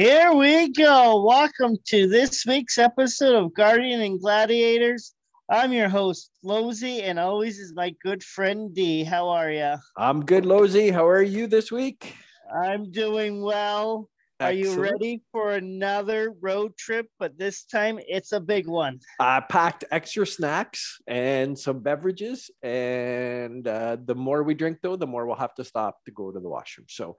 Here we go. Welcome to this week's episode of Guardian and Gladiators. I'm your host, Lozy, and always is my good friend D. How are you? I'm good, Lozy. How are you this week? I'm doing well. Are you ready for another road trip? But this time it's a big one. I packed extra snacks and some beverages. And uh, the more we drink, though, the more we'll have to stop to go to the washroom. So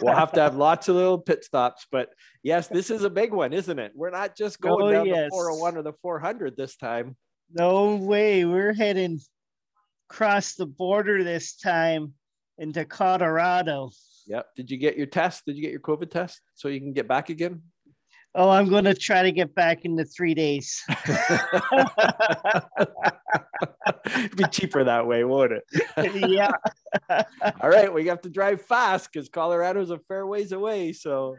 we'll have to have lots of little pit stops. But yes, this is a big one, isn't it? We're not just going oh, down yes. the 401 or the 400 this time. No way. We're heading across the border this time into Colorado. Yep. Did you get your test? Did you get your COVID test so you can get back again? Oh, I'm going to try to get back in the three days. It'd be cheaper that way, won't it? yeah. All right, we have to drive fast because Colorado's a fair ways away. So,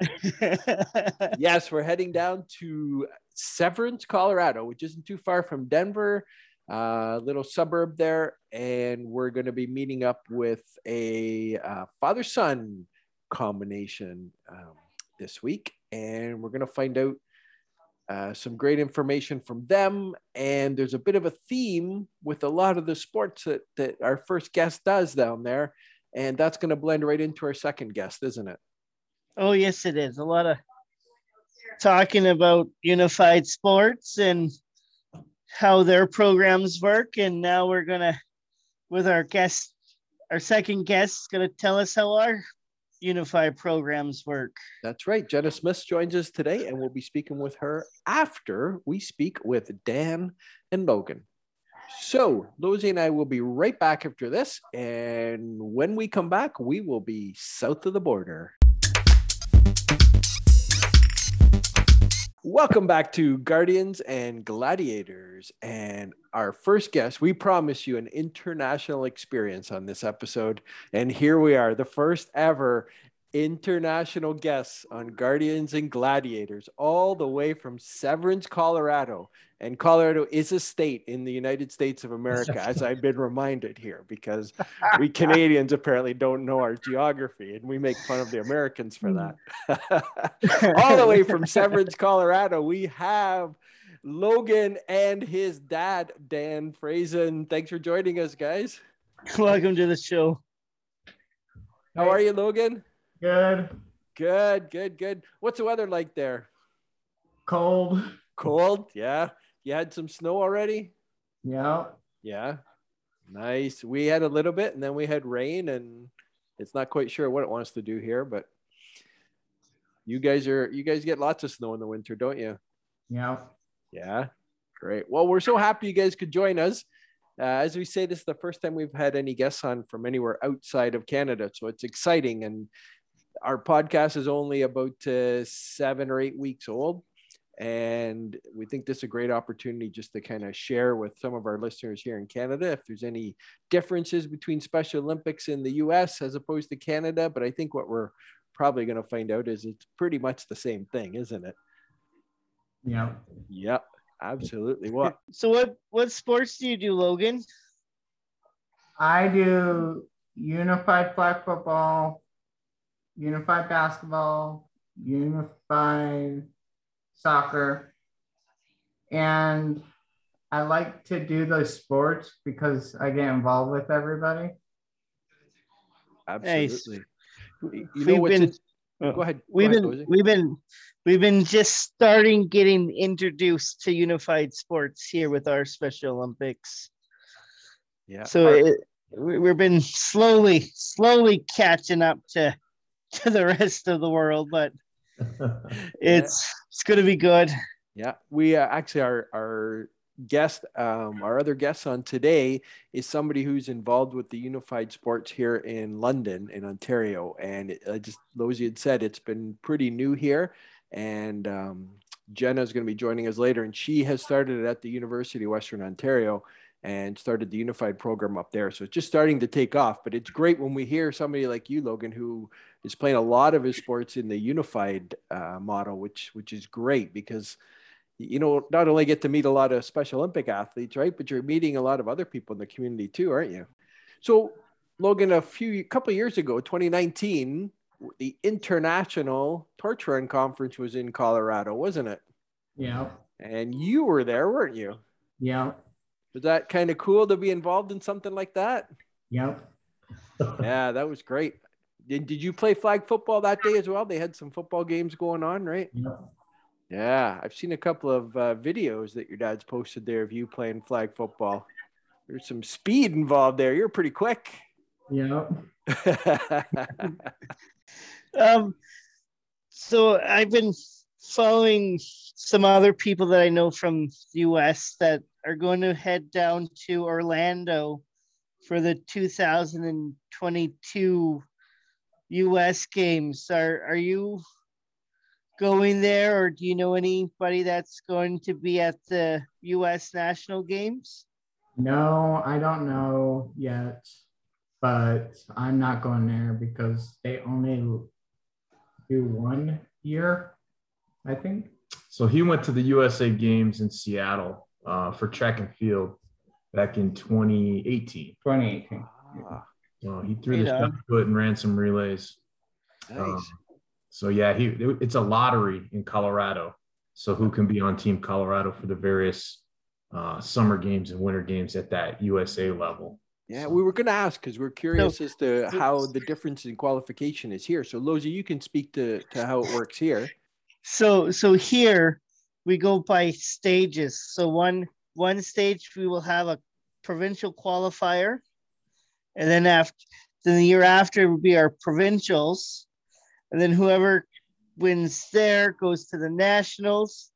yes, we're heading down to Severance, Colorado, which isn't too far from Denver uh, little suburb there, and we're going to be meeting up with a uh, father son combination um, this week, and we're going to find out uh, some great information from them. And there's a bit of a theme with a lot of the sports that, that our first guest does down there, and that's going to blend right into our second guest, isn't it? Oh, yes, it is. A lot of talking about unified sports and how their programs work. And now we're gonna, with our guest, our second guest, is gonna tell us how our Unify programs work. That's right. Jenna Smith joins us today, and we'll be speaking with her after we speak with Dan and Logan. So, Lozy and I will be right back after this. And when we come back, we will be south of the border. Welcome back to Guardians and Gladiators. And our first guest, we promise you an international experience on this episode. And here we are, the first ever international guests on Guardians and Gladiators, all the way from Severance, Colorado. And Colorado is a state in the United States of America, as I've been reminded here, because we Canadians apparently don't know our geography and we make fun of the Americans for hmm. that. all the way from Severance, Colorado, we have Logan and his dad, Dan Frazen. Thanks for joining us, guys. Welcome to the show. How are you, Logan? Good. Good, good, good. What's the weather like there? Cold. Cold, yeah. You had some snow already? Yeah. Yeah. Nice. We had a little bit and then we had rain and it's not quite sure what it wants to do here, but you guys are you guys get lots of snow in the winter, don't you? Yeah. Yeah. Great. Well, we're so happy you guys could join us. Uh, as we say, this is the first time we've had any guests on from anywhere outside of Canada. So it's exciting. And our podcast is only about uh, seven or eight weeks old. And we think this is a great opportunity just to kind of share with some of our listeners here in Canada if there's any differences between Special Olympics in the US as opposed to Canada. But I think what we're probably going to find out is it's pretty much the same thing, isn't it? Yeah. Yep. Absolutely. What? So what what sports do you do, Logan? I do unified flag football, unified basketball, unified soccer. And I like to do those sports because I get involved with everybody. Absolutely. Nice. You know what's been, in, go ahead. We've go been ahead, we've been we've been just starting getting introduced to unified sports here with our Special Olympics. Yeah. So our, it, we've been slowly slowly catching up to to the rest of the world, but it's yeah. it's going to be good. Yeah, we uh, actually our our guest, um, our other guest on today is somebody who's involved with the unified sports here in London, in Ontario, and it, uh, just Lozy had said it's been pretty new here, and um, Jenna is going to be joining us later, and she has started at the University of Western Ontario and started the unified program up there. So it's just starting to take off. But it's great when we hear somebody like you, Logan, who is playing a lot of his sports in the unified uh, model, which which is great because you know not only get to meet a lot of Special Olympic athletes, right, but you're meeting a lot of other people in the community too, aren't you? So, Logan, a few couple years ago, 2019, the international torch run conference was in Colorado, wasn't it? Yeah. And you were there, weren't you? Yeah. Was that kind of cool to be involved in something like that? Yep. yeah, that was great. Did, did you play flag football that day as well? They had some football games going on, right? Yep. Yeah, I've seen a couple of uh, videos that your dad's posted there of you playing flag football. There's some speed involved there. You're pretty quick. Yeah. Um, so I've been following some other people that I know from the US that are going to head down to Orlando for the 2022 US games. Are are you going there or do you know anybody that's going to be at the US national games? No, I don't know yet, but I'm not going there because they only do one year, I think. So he went to the USA Games in Seattle uh, for track and field back in 2018. 2018. Ah, Uh, he threw Right the shot put and ran some relays. nice. Um, so yeah, he it's a lottery in Colorado. So who can be on Team Colorado for the various uh, summer games and winter games at that USA level? Yeah, we were going to ask because we're curious as to how the difference in qualification is here. So, Lozy, you can speak to, to how it works here. So so here we go by stages. So one one stage we will have a provincial qualifier, and then after then the year after it will be our provincials, and then whoever wins there goes to the nationals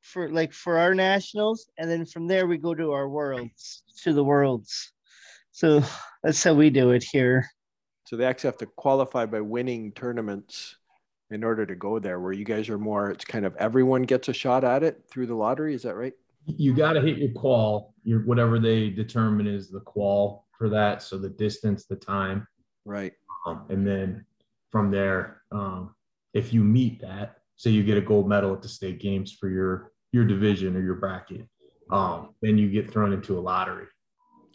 for like for our nationals, and then from there we go to our worlds to the worlds. So that's how we do it here. So, they actually have to qualify by winning tournaments in order to go there, where you guys are more, it's kind of everyone gets a shot at it through the lottery. Is that right? You got to hit your qual, your whatever they determine is the qual for that. So the distance, the time, Right. um, and then from there, um, if you meet that, say you get a gold medal at the state games for your your division or your bracket, um, then you get thrown into a lottery.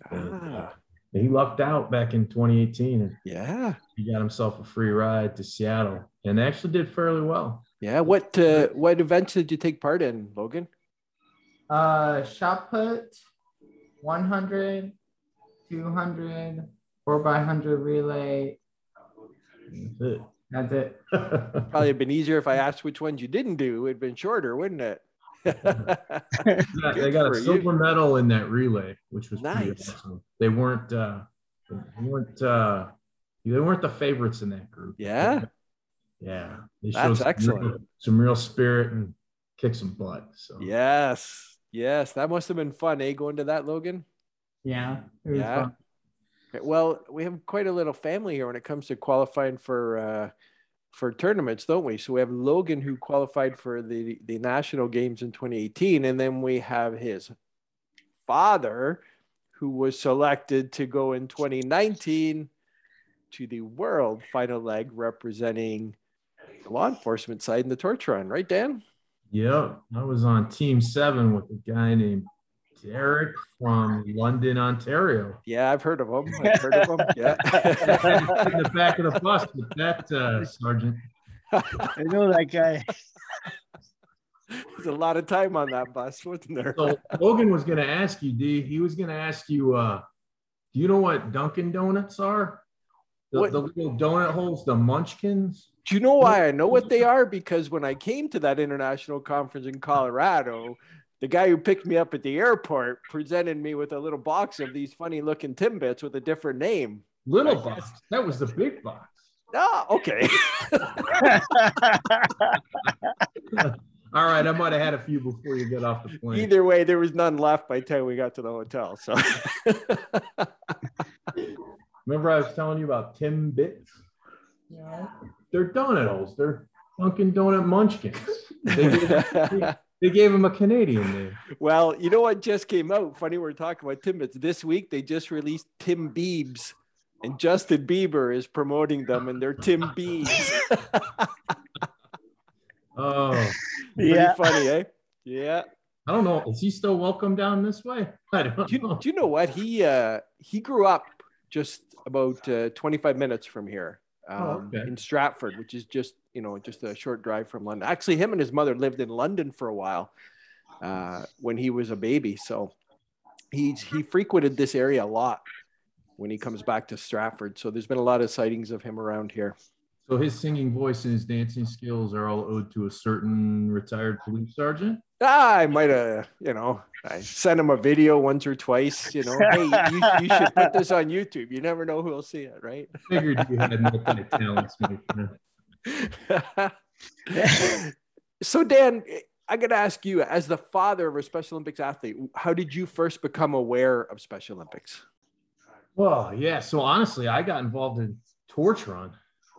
And, uh, Ah, he lucked out back in 2018 and yeah. he got himself a free ride to Seattle and actually did fairly well. Yeah. What, uh, what events did you take part in, Logan? Uh, shot put, 100, 200, 4 by 100 relay. That's it. That's it. Probably have been easier if I asked which ones you didn't do. It would have been shorter, wouldn't it? Yeah, they got for a you. silver medal in that relay, which was pretty Nice. awesome. They weren't uh they weren't uh they weren't the favorites in that group. Yeah? Yeah. They That's some excellent. real- some real spirit and kick some butt. So Yes. Yes. That must have been fun, eh? Going to that, Logan? Yeah. It was Yeah. fun. Okay, Well, we have quite a little family here when it comes to qualifying for uh, for tournaments, don't we? So we have Logan who qualified for the the national games in 2018, and then we have his father who was selected to go in 2019 to the world final leg representing the law enforcement side in the torch run, right, Dan? Yep. I was on team seven with a guy named Derek from London, Ontario. Yeah, I've heard of him. I've heard of him. Yeah. in the back of the bus with that uh, sergeant. I know that guy. There's a lot of time on that bus, wasn't there? So Logan was going to ask you, D. He was going to ask you, uh, do you know what Dunkin' Donuts are? The, What- the little donut holes, the Munchkins. Do you know why I know what they are? Because when I came to that international conference in Colorado, the guy who picked me up at the airport presented me with a little box of these funny looking Timbits with a different name. Little I box. That was the big box. Ah, okay. All right, I might have had a few before you get off the plane. Either way, there was none left by the time we got to the hotel. So Remember, I was telling you about Timbits? Yeah. They're donut holes. They're Dunkin' Donut Munchkins. They gave, they gave him a Canadian name. well, you know what just came out? Funny we're talking about Timbits. This week they just released Tim Biebs. And Justin Bieber is promoting them and they're Tim Biebs. Oh, Pretty Yeah. funny, eh? Yeah. I don't know. Is he still welcome down this way? I don't Do you, know. do you know what he uh he grew up just about uh, 25 minutes from here um, Oh, okay. in Stratford, which is just you know just a short drive from London. Actually, him and his mother lived in London for a while uh, when he was a baby, so he's he frequented this area a lot when he comes back to Stratford. So there's been a lot of sightings of him around here. So his singing voice and his dancing skills are all owed to a certain retired police sergeant. Ah, I might have, you know, I sent him a video once or twice. You know, hey, you, you should put this on YouTube. You never know who'll see it, right? Figured you had multi talents. so, Dan, I got to ask you, as the father of a Special Olympics athlete, how did you first become aware of Special Olympics? Well, yeah. So honestly, I got involved in torch run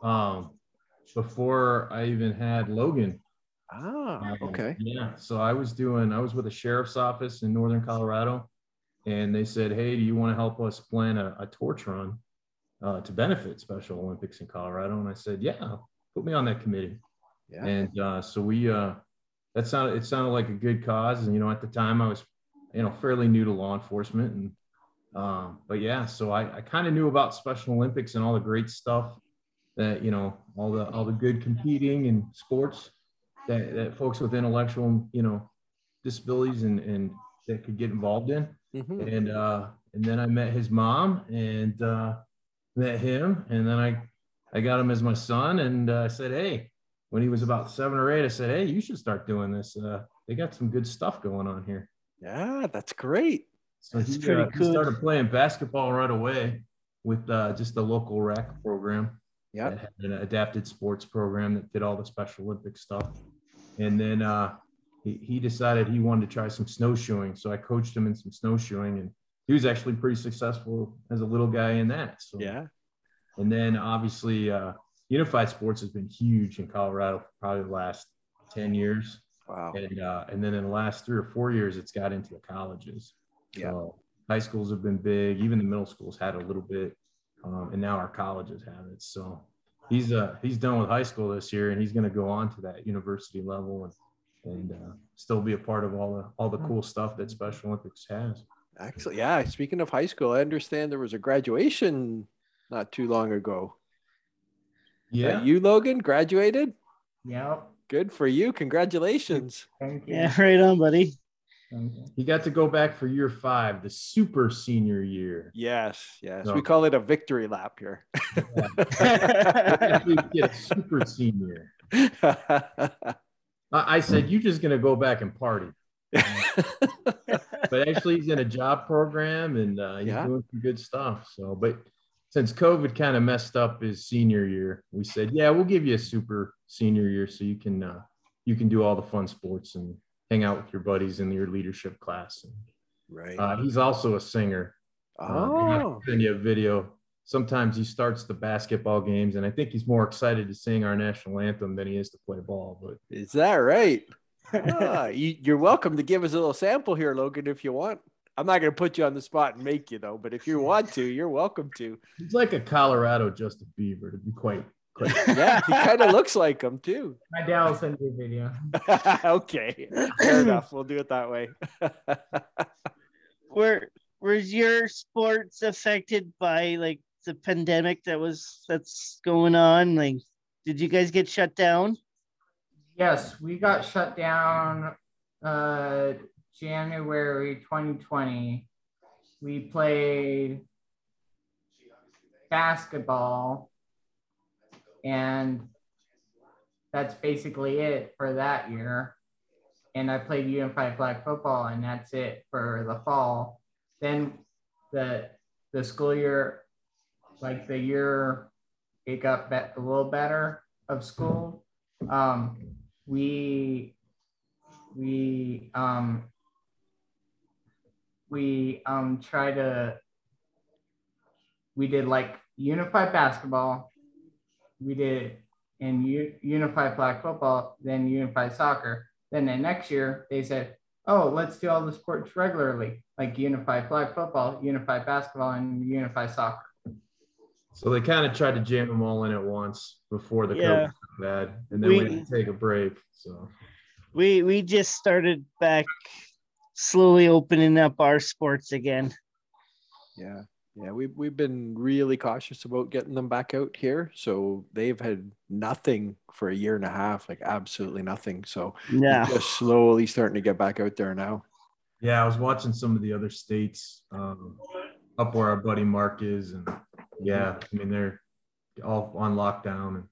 um, before I even had Logan. Ah, Um, okay. Yeah. So I was doing, I was with a sheriff's office in Northern Colorado, and they said, Hey, do you want to help us plan a, a torch run uh, to benefit Special Olympics in Colorado? And I said, Yeah, put me on that committee. Yeah. And uh, so we, uh, that sounded, it sounded like a good cause. And, you know, at the time I was, you know, fairly new to law enforcement. And, um, but yeah, so I, I kind of knew about Special Olympics and all the great stuff that, you know, all the, all the good competing and sports that, that folks with intellectual, you know, disabilities and, and that could get involved in. Mhm. And, uh, and then I met his mom and, uh, met him. And then I, I got him as my son and uh, I said, Hey, when he was about seven or eight, I said, Hey, you should start doing this. Uh, they got some good stuff going on here. Yeah, that's great. So That's he, pretty uh, he started playing basketball right away with uh, just the local rec program. Yeah. an adapted sports program that did all the Special Olympic stuff. And then uh, he, he decided he wanted to try some snowshoeing. So I coached him in some snowshoeing, and he was actually pretty successful as a little guy in that. So Yeah. And then obviously, uh, unified sports has been huge in Colorado for probably the last 10 years. Wow. And, uh, and then in the last three or four years, it's got into the colleges. Yeah. So high schools have been big. Even the middle schools had a little bit. Um, and now our colleges have it. So he's, uh, he's done with high school this year and he's going to go on to that university level and, and, uh, still be a part of all the, all the cool stuff that Special Olympics has. Actually, yeah. Speaking of high school, I understand there was a graduation not too long ago. Yeah. Uh, you, Logan, graduated. Yep. Good for you. Congratulations. Thank you. Yeah, right on, buddy. You. He got to go back for year five, the super senior year. Yes, yes. No. We call it a victory lap here. Actually get a super senior. I, I said, you're just gonna go back and party. But actually, he's in a job program and uh, he's Yeah. doing some good stuff. So, but since COVID kind of messed up his senior year, we said, yeah, we'll give you a super senior year so you can uh, you can do all the fun sports and hang out with your buddies in your leadership class. right. Uh, he's also a singer. Uh, oh, send you a video. Sometimes he starts the basketball games, and I think he's more excited to sing our national anthem than he is to play ball. But is that right? Ah, you, you're welcome to give us a little sample here, Logan, if you want. I'm not going to put you on the spot and make you though, but if you want to, you're welcome to. he's like a Colorado Justin Bieber, to be quite. quite Yeah, he kind of looks like him too. My dad will send you a video. okay, fair enough. We'll do it that way. Were were your sports affected by like the pandemic that was that's going on? Like, did you guys get shut down? Yes, we got shut down uh January 2020. We played basketball and that's basically it for that year. And I played unified flag football and that's it for the fall. Then the the school year like the year it got a little better of school. Um we we um we um try to we did like unified basketball we did in u- unified flag football then unified soccer then the next year they said oh let's do all the sports regularly like unified flag football unified basketball and unified soccer so they kind of tried to jam them all in at once before the Yeah. COVID bad, and then We- we had to take a break. So We we just started back slowly opening up our sports again. Yeah. Yeah, we we've been really cautious about getting them back out here. So they've had nothing for a year and a half, like absolutely nothing. So Yeah. just slowly starting to get back out there now. Yeah, I was watching some of the other states um, up where our buddy Mark is, and yeah, I mean they're all on lockdown, and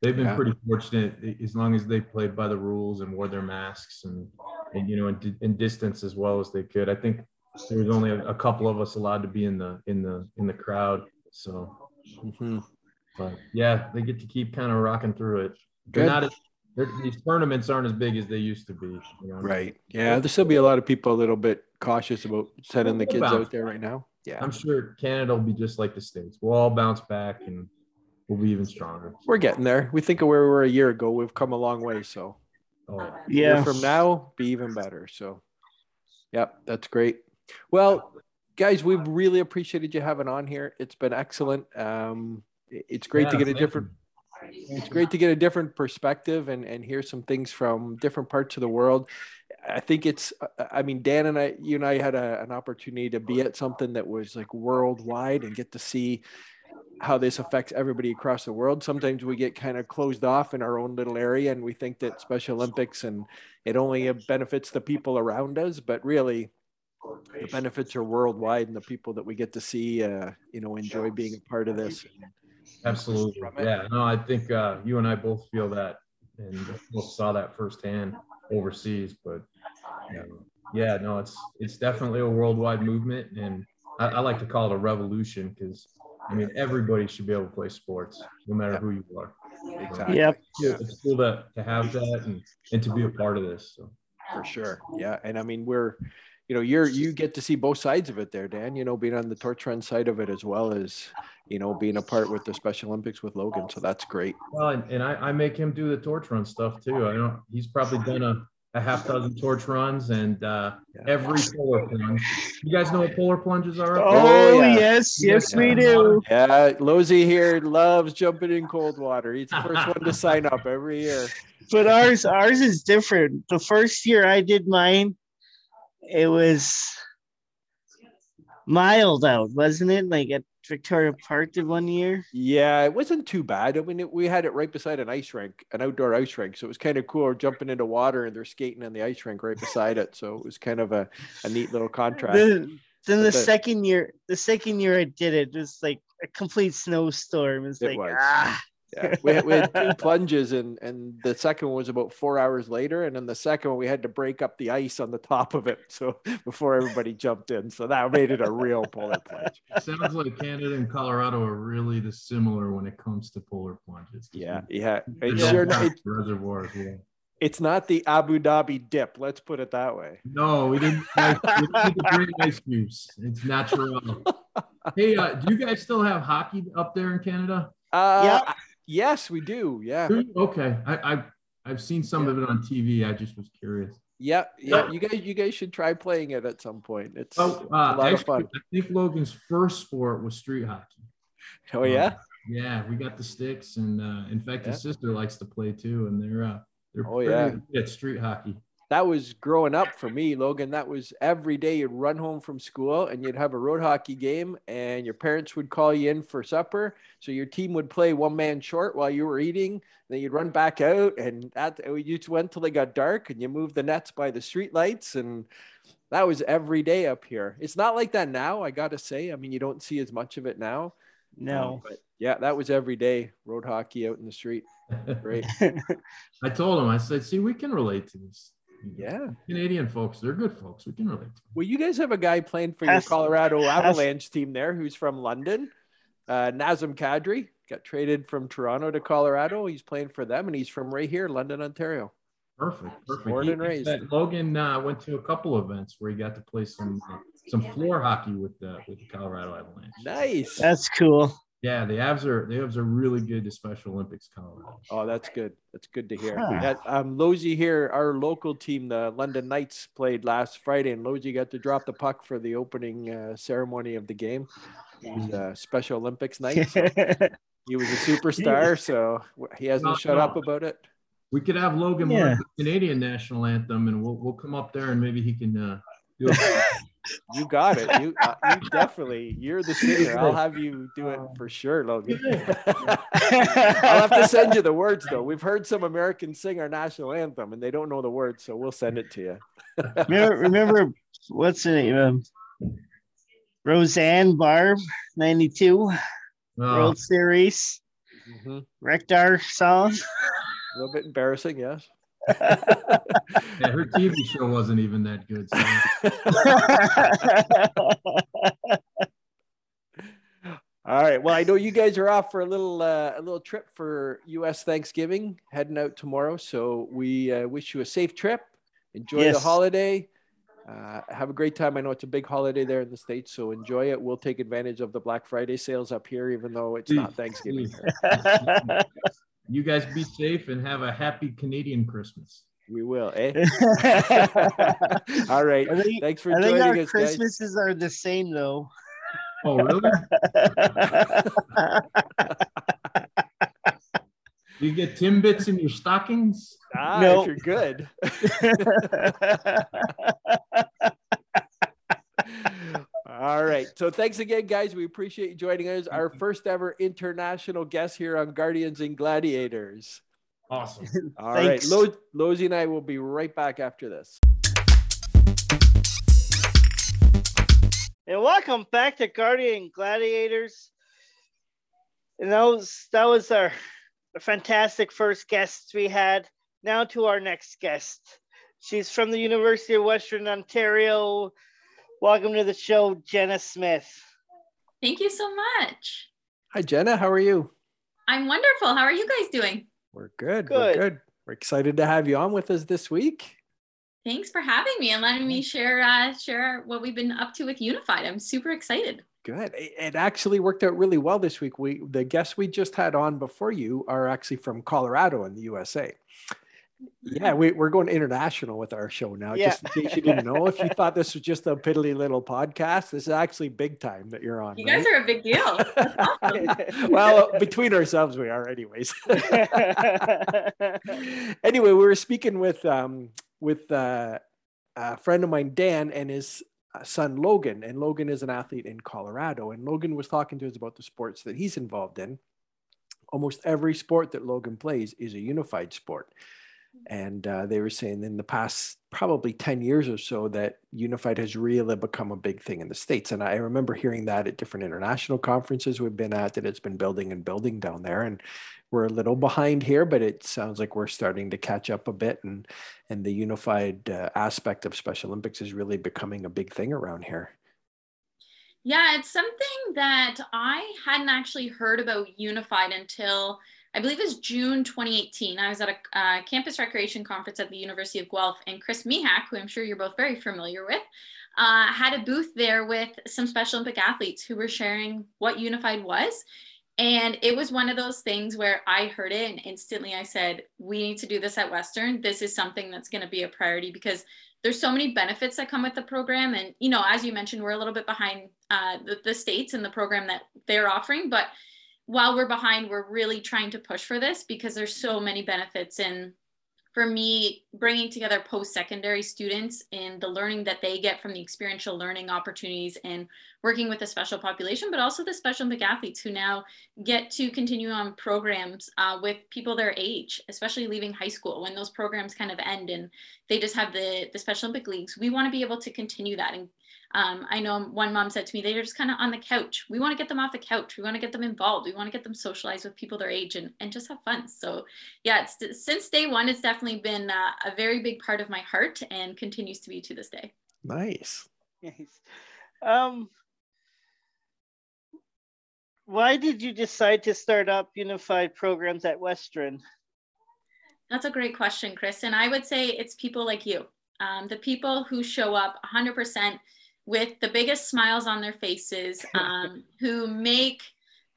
they've been Yeah. pretty fortunate as long as they played by the rules and wore their masks and and you know in, in distance as well as they could. I think there was only a, a couple of us allowed to be in the in the in the crowd, so Mhm. but yeah, they get to keep kind of rocking through it. They're not as they're, these tournaments aren't as big as they used to be. You know? Right. Yeah. There'll still be a lot of people a little bit cautious about sending the kids about- out there right now. Yeah. I'm sure Canada will be just like the States. We'll all bounce back and we'll be even stronger. We're getting there. We think of where we were a year ago. We've come a long way. So Oh, uh, Yeah. from now, be even better. So, yep, that's great. Well, guys, we've really appreciated you having on here. It's been excellent. Um, it's great to get a thank different it's great to get a different perspective and, and hear some things from different parts of the world. I think it's, uh, uh, I mean, Dan and I, you and I had a, an opportunity to be at something that was like worldwide and get to see how this affects everybody across the world. Sometimes we get kind of closed off in our own little area and we think that Special Olympics and it only benefits the people around us, but really the benefits are worldwide and the people that we get to see, uh, you know, enjoy being a part of this. absolutely. Yeah, no, I think uh, you and I both feel that and both saw that firsthand overseas. But yeah, no, it's it's definitely a worldwide movement, and I, I like to call it a revolution because I mean everybody should be able to play sports, no matter who you are. Exactly. Yep. Yeah, it's cool to, to have that and, and to be a part of this. So for sure yeah and i mean we're you know you're you get to see both sides of it there dan you know being on the torch run side of it as well as you know being a part with the special olympics with logan so that's great Well, and, and I, I make him do the torch run stuff too. I don't. He's probably done a, a half dozen torch runs and uh, Yeah. every polar plunge. You guys know what polar plunges are? Oh, yeah. yes, yes, we do. yeah Lozy here loves jumping in cold water he's the first one to sign up every year But ours, ours is different. The first year I did mine, it was mild out, wasn't it? Like at Victoria Park did one year. yeah it wasn't too bad i mean it, we had it right beside an ice rink an outdoor ice rink so it was kind of cool jumping into water and they're skating on the ice rink right beside it so it was kind of a, a neat little contrast Then, then the the- second year, the second year I did it, it was like a complete snowstorm. It's It like was. ah, Yeah, we had, we had two plunges, and and the second one was about four hours later, and then the second one we had to break up the ice on the top of it, so before everybody jumped in, so that made it a real polar plunge. Sounds like Canada and Colorado are really the similar when it comes to polar plunges. Yeah, yeah, They're it's both sure got it, reservoir as well. it's not the Abu Dhabi dip. Let's put it that way. No, we didn't. we didn't drink ice cubes. It's natural. hey, uh, do you guys still have hockey up there in Canada? Uh, Yep. Yes, we do. Yeah, Okay, I, I I've seen some of it on TV. I just was curious. yeah, yeah. You guys, you guys should try playing it at some point. It's, Oh, it's a uh, lot of fun. I think Logan's first sport was street hockey. Oh yeah. Yeah, we got the sticks, and uh, in fact, his sister likes to play too, and they're uh, they're Oh, pretty yeah. good at street hockey. That was growing up for me, Logan. That was every day you'd run home from school and you'd have a road hockey game, and your parents would call you in for supper. So your team would play one man short while you were eating. Then you'd run back out, and that you just went till they got dark, and you moved the nets by the street lights, and that was every day up here. It's not like that now, I gotta say. I mean, you don't see as much of it now. no. Um, but yeah, that was every day road hockey out in the street. Great. I told him, I said, "See, we can relate to this. Yeah. Canadian folks, they're good folks. We can relate to." Well, you guys have a guy playing for your Colorado Avalanche team there who's from London. Uh, Nazem Kadri got traded from Toronto to Colorado. He's playing for them, and he's from right here, London, Ontario. Perfect, perfect. Born and raised. that Logan uh, went to a couple events where he got to play some uh, some floor hockey with the with the Colorado Avalanche. Nice. That's cool. Yeah, the Avs are the Avs are really good to Special Olympics college. Oh, that's good. That's good to hear. Huh. That, um, Lozy here, our local team, the London Knights, played last Friday, and Lozy got to drop the puck for the opening uh, ceremony of the game. He was a Special Olympics night. so he was a superstar, so he hasn't No, shut no. up about it. We could have Logan Yeah. learn the Canadian national anthem, and we'll we'll come up there and maybe he can uh, do a You got it. You, uh, you definitely. You're the singer. I'll have you do it for sure, Logan. I'll have to send you the words though. We've heard some Americans sing our national anthem, and they don't know the words, so we'll send it to you. remember, remember what's the name? Um, Roseanne Barr, '92 Oh, World Series, Mhm. wrecked our song. A little bit embarrassing, yes. Yeah, her TV show wasn't even that good. So. All right. Well, I know you guys are off for a little uh, a little trip for U.S. Thanksgiving, heading out tomorrow. So we uh, wish you a safe trip. Enjoy the holiday. Uh, have a great time. I know it's a big holiday there in the states, so enjoy it. We'll take advantage of the Black Friday sales up here, even though it's not Thanksgiving. please. Here. You guys be safe and have a happy Canadian Christmas. We will, eh? All right. Think, Thanks for I think our joining us, guys. Christmases are the same though. Oh, really? you get Timbits in your stockings? Ah, No. if you're good. All right. So thanks again, guys. We appreciate you joining us. Our first ever international guest here on Guardians and Gladiators. Awesome. All right. Thanks. Lo- Lozy and I will be right back after this. And welcome back to Guardian Gladiators. And that was that was our fantastic first guest we had. Now to our next guest. She's from the University of Western Ontario. Welcome to the show, Jenna Smith. Thank you so much. Hi, Jenna. How are you? I'm wonderful. How are you guys doing? We're good. Good. We're good. We're excited to have you on with us this week. Thanks for having me and letting me share uh, share what we've been up to with Unified. I'm super excited. Good. It it actually worked out really well this week. We the guests we just had on before you are actually from Colorado in the USA. Yeah, we, we're going international with our show now. Yeah. Just in case you didn't know, if you thought this was just a piddly little podcast, this is actually big time that you're on. You guys are a big deal. Awesome. well, between ourselves, we are, anyways. anyway, we were speaking with um, with uh, a friend of mine, Dan, and his uh, son Logan. And Logan is an athlete in Colorado. And Logan was talking to us about the sports that he's involved in. Almost every sport that Logan plays is a unified sport. And uh, they were saying in the past probably 10 years or so that unified has really become a big thing in the States. And I remember hearing that at different international conferences we've been at, that it's been building and building down there. And we're a little behind here, but it sounds like we're starting to catch up a bit. And, and the unified uh, aspect of Special Olympics is really becoming a big thing around here. Yeah, it's something that I hadn't actually heard about Unified until I believe it was June 2018. I was at a uh, campus recreation conference at the University of Guelph, and Chris Mihak, who I'm sure you're both very familiar with, uh, had a booth there with some Special Olympic athletes who were sharing what Unified was. And it was one of those things where I heard it and instantly I said, we need to do this at Western. This is something that's going to be a priority because there's so many benefits that come with the program. And, you know, as you mentioned, we're a little bit behind uh, the, the states and the program that they're offering. But while we're behind, we're really trying to push for this because there's so many benefits. And for me, bringing together post secondary students and the learning that they get from the experiential learning opportunities and working with the special population, but also the special Olympic athletes who now get to continue on programs uh, with people their age, especially leaving high school when those programs kind of end and they just have the, the Special Olympic leagues. We want to be able to continue that and um, I know one mom said to me, they're just kind of on the couch. We want to get them off the couch. We want to get them involved. We want to get them socialized with people their age and, and just have fun. So, yeah, it's, since day one, it's definitely been uh, a very big part of my heart and continues to be to this day. Nice. Nice. Um, why did you decide to start up unified programs at Western? That's a great question, Chris. And I would say it's people like you, um, the people who show up 100% with the biggest smiles on their faces, um, who make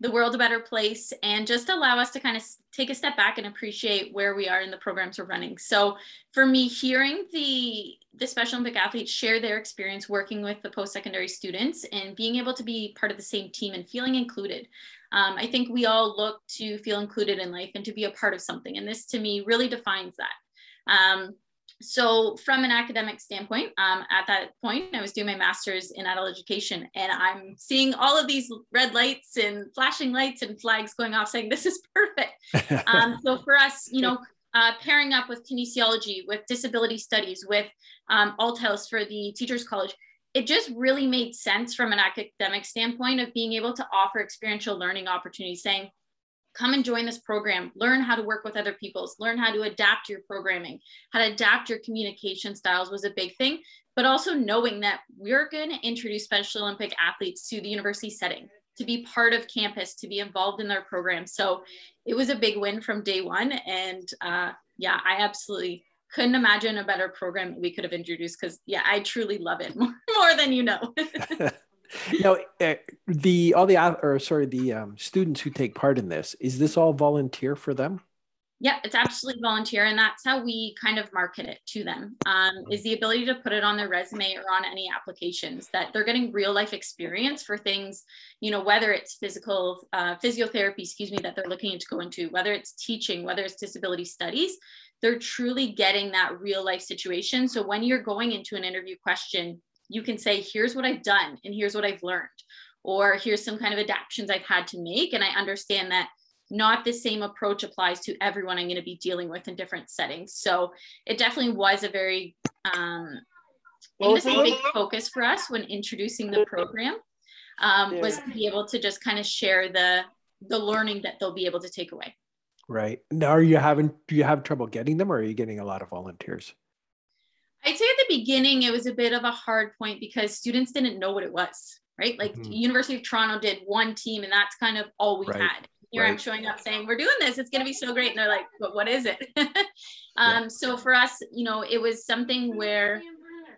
the world a better place and just allow us to kind of take a step back and appreciate where we are in the programs we're running. So for me, hearing the the Special Olympic athletes share their experience working with the post-secondary students and being able to be part of the same team and feeling included. Um, I think we all look to feel included in life and to be a part of something. And this to me really defines that. Um, so from an academic standpoint um, at that point i was doing my master's in adult education and i'm seeing all of these red lights and flashing lights and flags going off saying this is perfect. Um, so for us you know uh, pairing up with kinesiology with disability studies with um, althouse for the teachers college it just really made sense from an academic standpoint of being able to offer experiential learning opportunities saying come and join this program learn how to work with other peoples learn how to adapt your programming how to adapt your communication styles was a big thing but also knowing that we're going to introduce special olympic athletes to the university setting to be part of campus to be involved in their program. So it was a big win from day one and uh, yeah i absolutely couldn't imagine a better program that we could have introduced because yeah i truly love it more, more than you know now uh, the all the or sorry the um, students who take part in this is this all volunteer for them? Yeah it's absolutely volunteer and that's how we kind of market it to them um, is the ability to put it on their resume or on any applications that they're getting real life experience for things you know whether it's physical uh, physiotherapy excuse me that they're looking to go into whether it's teaching whether it's disability studies they're truly getting that real life situation. So when you're going into an interview question you can say, here's what I've done and here's what I've learned, or here's some kind of adaptations I've had to make. And I understand that not the same approach applies to everyone I'm going to be dealing with in different settings. So it definitely was a very, um, well, a big focus for us when introducing the program um, yeah. was to be able to just kind of share the the learning that they'll be able to take away. Right now, are you having do you have trouble getting them, or are you getting a lot of volunteers? I'd say at the beginning, it was a bit of a hard point because students didn't know what it was, right? Like mm-hmm. University of Toronto did one team and that's kind of all we right. had. Here right. I'm showing up saying, we're doing this, it's going to be so great. And they're like, but what is it? um, yeah. So for us, you know, it was something where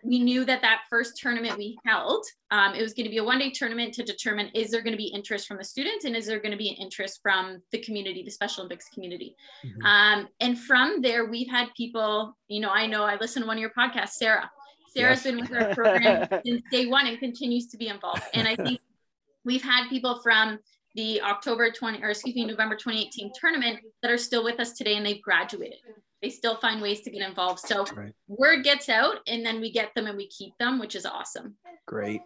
we knew that that first tournament we held, um, it was going to be a one day tournament to determine is there going to be interest from the students and is there going to be an interest from the community, the Special Olympics community. Mm-hmm. Um, and from there, we've had people, you know, I know I listened to one of your podcasts, Sarah. Sarah's yes. been with our program since day one and continues to be involved. And I think we've had people from the October 20 or excuse me, November 2018 tournament that are still with us today and they've graduated they still find ways to get involved. So right. word gets out and then we get them and we keep them, which is awesome. Great.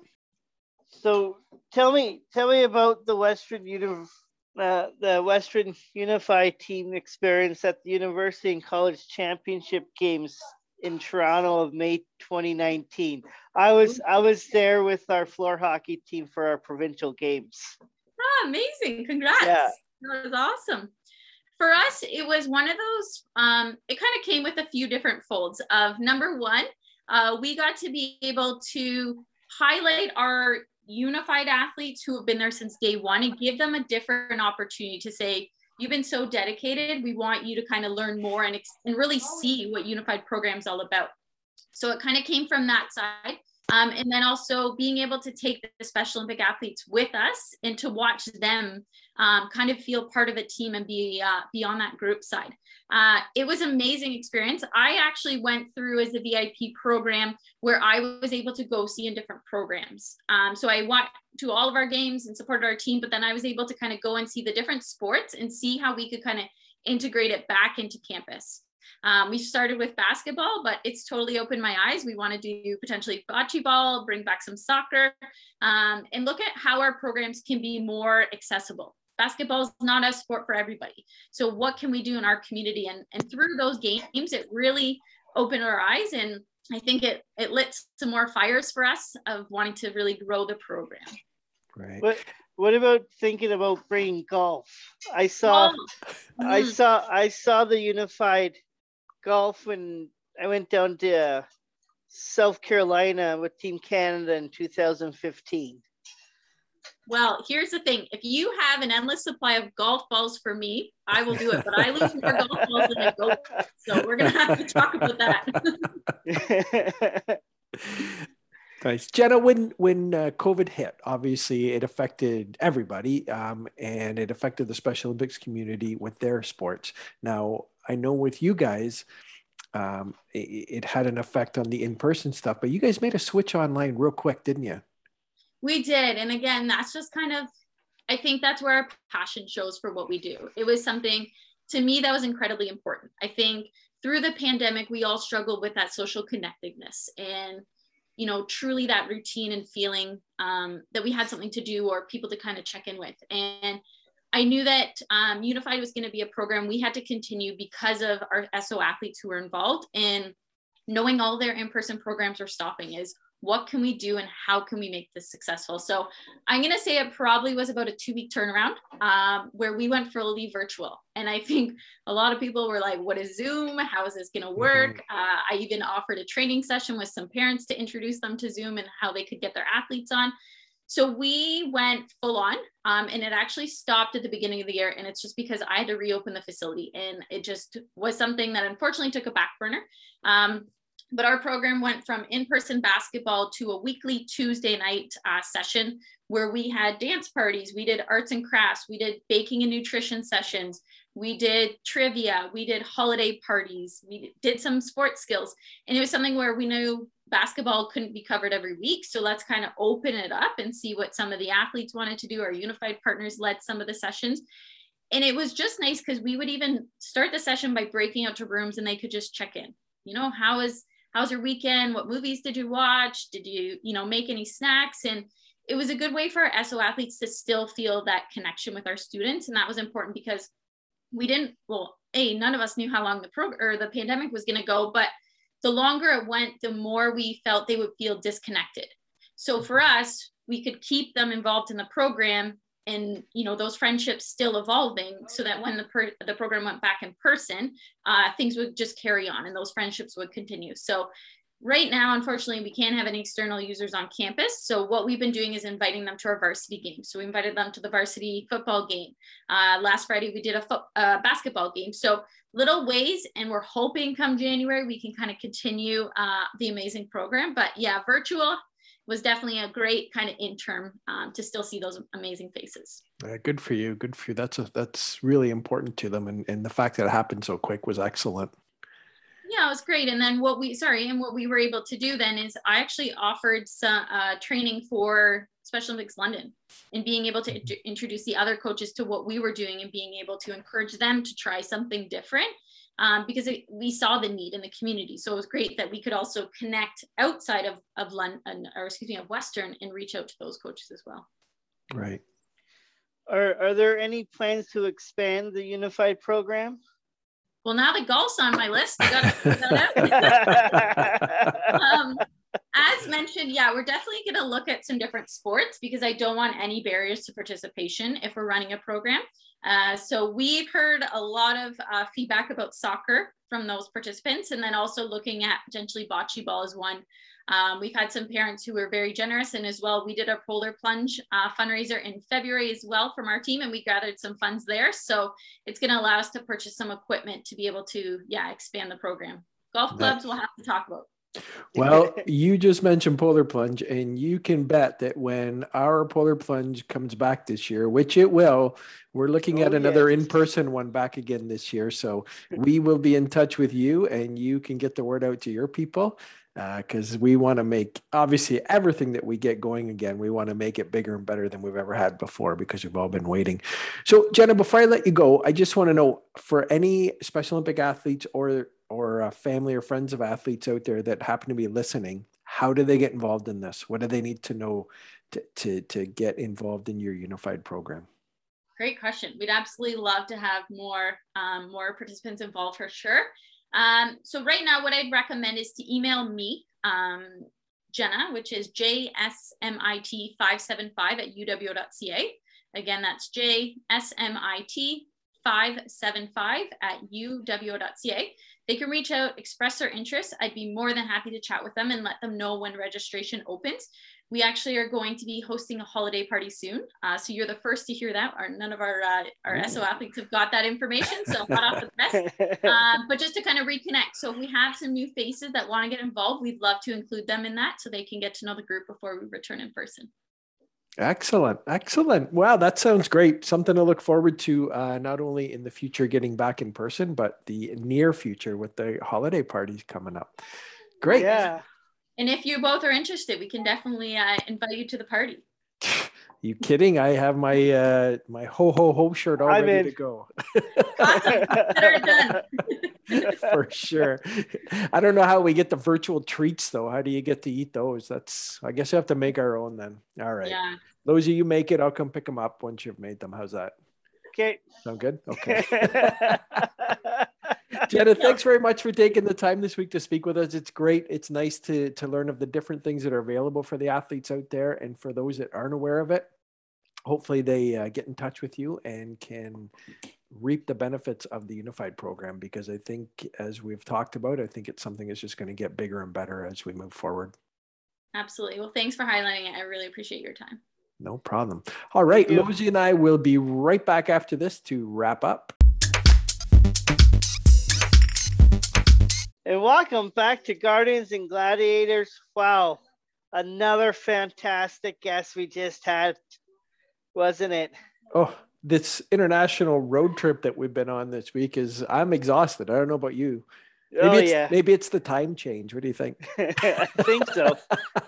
So tell me, tell me about the Western Uni- uh, the Western Unified team experience at the University and College Championship Games in Toronto of May 2019. I was I was there with our floor hockey team for our provincial games. Oh, amazing! Congrats! Yeah. That was awesome for us, it was one of those, um, it kind of came with a few different folds of number one, uh, we got to be able to highlight our unified athletes who have been there since day one and give them a different opportunity to say, you've been so dedicated. We want you to kind of learn more and, and really see what unified programs all about. So it kind of came from that side. Um, and then also being able to take the Special Olympic athletes with us and to watch them um, kind of feel part of a team and be uh, be on that group side. Uh, it was amazing experience. I actually went through as a VIP program where I was able to go see in different programs. Um, so I went to all of our games and supported our team, but then I was able to kind of go and see the different sports and see how we could kind of integrate it back into campus. Um, we started with basketball, but it's totally opened my eyes. We want to do potentially bocce ball, bring back some soccer, um, and look at how our programs can be more accessible. Basketball is not a sport for everybody. So what can we do in our community? And, and through those games, it really opened our eyes. And I think it, it lit some more fires for us of wanting to really grow the program. Right. What, what about thinking about bringing golf? I saw, oh. I mm. saw, I saw the unified golf when I went down to uh, South Carolina with Team Canada in 2015. Well, here's the thing. If you have an endless supply of golf balls for me, I will do it. But I lose more golf balls than I go. So we're gonna have to talk about that. nice, Jenna. When when uh, COVID hit, obviously it affected everybody, um, and it affected the Special Olympics community with their sports. Now, I know with you guys, um, it, it, had an effect on the in-person stuff, but you guys made a switch online real quick, didn't you? We did, and again, that's just kind of, I think that's where our passion shows for what we do. It was something to me that was incredibly important. I think through the pandemic, we all struggled with that social connectedness and, you know, truly that routine and feeling um, that we had something to do or people to kind of check in with. And I knew that um, Unified was going to be a program. We had to continue because of our SO athletes who were involved. And knowing all their in-person programs were stopping is what can we do and how can we make this successful? So i'm going to say it probably was about a two week turnaround um, where we went fully virtual. And i think a lot of people were like what is zoom? How is this going to work? Mm-hmm. uh, i even offered a training session with some parents to introduce them to zoom and how they could get their athletes on so we went full on um, and it actually stopped at the beginning of the year and it's just because i had to reopen the facility and it just was something that unfortunately took a back burner um, but our program went from in-person basketball to a weekly Tuesday night uh, session where we had dance parties, we did arts and crafts, we did baking and nutrition sessions, we did trivia, we did holiday parties, we did some sports skills. And it was something where we knew basketball couldn't be covered every week. So let's kind of open it up and see what some of the athletes wanted to do. Our unified partners led some of the sessions. And it was just nice because we would even start the session by breaking out to rooms and they could just check in. You know, how is how's your weekend? What movies did you watch? Did you, you know, make any snacks? And it was a good way for our SO athletes to still feel that connection with our students. And that was important because we didn't, well, A, none of us knew how long the program or the pandemic was going to go, but the longer it went, the more we felt they would feel disconnected. So for us, we could keep them involved in the program and you know those friendships still evolving so that when the per- the program went back in person uh, things would just carry on and those friendships would continue. So right now unfortunately we can't have any external users on campus. So what we've been doing is inviting them to our varsity game. So we invited them to the varsity football game. Uh, last friday we did a fo- uh, basketball game. So little ways and we're hoping come january we can kind of continue uh, the amazing program but yeah virtual was definitely a great kind of interim um, to still see those amazing faces. Uh, good for you. Good for you. That's a, that's really important to them, and and the fact that it happened so quick was excellent. Yeah, it was great. And then what we sorry, and what we were able to do then is I actually offered some uh, training for Special Olympics London and being able to mm-hmm. int- introduce the other coaches to what we were doing and being able to encourage them to try something different um, because it, we saw the need in the community. So it was great that we could also connect outside of, of London, or excuse me, of Western and reach out to those coaches as well. Right. Are, are there any plans to expand the unified program? Well, now the golf's on my list. I gotta um, as mentioned, yeah, we're definitely going to look at some different sports because I don't want any barriers to participation if we're running a program. Uh, so we've heard a lot of uh, feedback about soccer from those participants, and then also looking at potentially bocce ball as one. Um, we've had some parents who were very generous, and as well, we did a polar plunge uh, fundraiser in February as well from our team, and we gathered some funds there. So it's going to allow us to purchase some equipment to be able to, yeah, expand the program. Golf clubs, we'll have to talk about. Well, you just mentioned Polar Plunge, and you can bet that when our Polar Plunge comes back this year, which it will, we're looking oh, at another yes. in person one back again this year. So we will be in touch with you, and you can get the word out to your people because uh, we want to make obviously everything that we get going again, we want to make it bigger and better than we've ever had before because we've all been waiting. So, Jenna, before I let you go, I just want to know for any Special Olympic athletes or or uh, family or friends of athletes out there that happen to be listening, how do they get involved in this? What do they need to know to, to, to get involved in your unified program? Great question. We'd absolutely love to have more um, more participants involved for sure. Um, so right now, what I'd recommend is to email me, um, Jenna, which is jsmit575 at uwo.ca. Again, that's jsmit575 at uwo.ca. They can reach out, express their interest. I'd be more than happy to chat with them and let them know when registration opens. We actually are going to be hosting a holiday party soon. Uh, so you're the first to hear that. Our, none of our uh, our Ooh. SO athletes have got that information, so hot off the press. Um, but just to kind of reconnect, so if we have some new faces that want to get involved, we'd love to include them in that so they can get to know the group before we return in person. Excellent. Excellent. Wow, that sounds great. Something to look forward to, uh, not only in the future getting back in person, but the near future with the holiday parties coming up. Great. Yeah. And if you both are interested, we can definitely uh, invite you to the party. you kidding? I have my uh, my ho ho ho shirt all I'm ready in. to go. awesome. Consider it done. For sure. I don't know how we get the virtual treats though. How do you get to eat those? That's I guess you have to make our own then. All right. Yeah. Those of you make it, I'll come pick them up once you've made them. How's that? Okay. Sound good? Okay. Jenna, thanks very much for taking the time this week to speak with us. It's great. It's nice to to learn of the different things that are available for the athletes out there, and for those that aren't aware of it, hopefully they uh, get in touch with you and can reap the benefits of the unified program. Because I think, as we've talked about, I think it's something that's just going to get bigger and better as we move forward. Absolutely. Well, thanks for highlighting it. I really appreciate your time. No problem. All right, you. And I will be right back after this to wrap up. And welcome back to Guardians and Gladiators. Wow, another fantastic guest we just had, wasn't it? Oh, this international road trip that we've been on this week is I'm exhausted. I don't know about you. Maybe oh it's, yeah, maybe it's the time change. What do you think? I think so.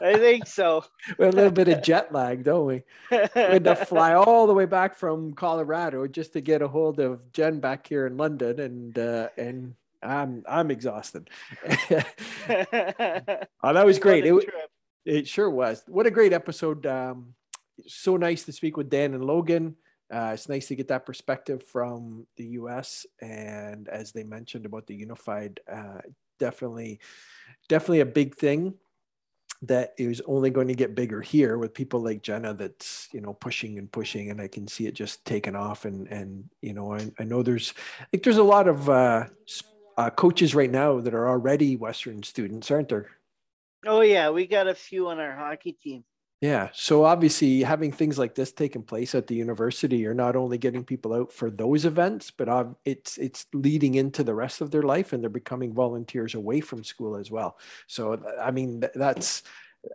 I think so. we have a little bit of jet lag, don't we? We had to fly all the way back from Colorado just to get a hold of Jen back here in London, and uh, and I'm I'm exhausted. oh, that was great. It, it sure was. What a great episode. Um, so nice to speak with Dan and Logan. Uh, it's nice to get that perspective from the US. And as they mentioned about the unified, uh, definitely, definitely a big thing that is only going to get bigger here with people like Jenna that's, you know, pushing and pushing. And I can see it just taking off. And, and you know, I, I know there's, like, there's a lot of uh, uh, coaches right now that are already Western students, aren't there? Oh yeah, we got a few on our hockey team. Yeah. So obviously, having things like this taking place at the university, you're not only getting people out for those events, but it's it's leading into the rest of their life, and they're becoming volunteers away from school as well. So I mean, that's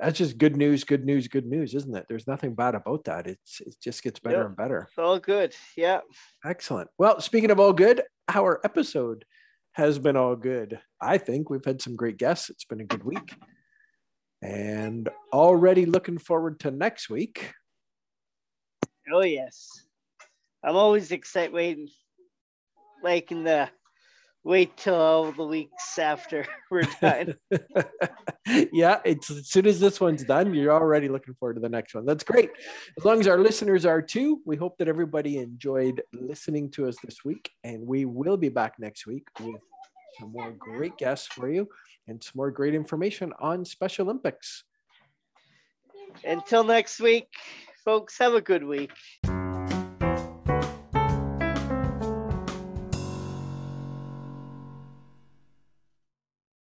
that's just good news, good news, good news, isn't it? There's nothing bad about that. It's it just gets better Yep. and better. It's all good. Yeah. Excellent. Well, speaking of all good, our episode has been all good. I think we've had some great guests. It's been a good week. And already looking forward to next week. Oh yes. I'm always excited waiting like in the wait till all the weeks after we're done. yeah, it's as soon as this one's done, you're already looking forward to the next one. That's great. As long as our listeners are too, we hope that everybody enjoyed listening to us this week. And we will be back next week with some more great guests for you and some more great information on Special Olympics. Until next week, folks, have a good week.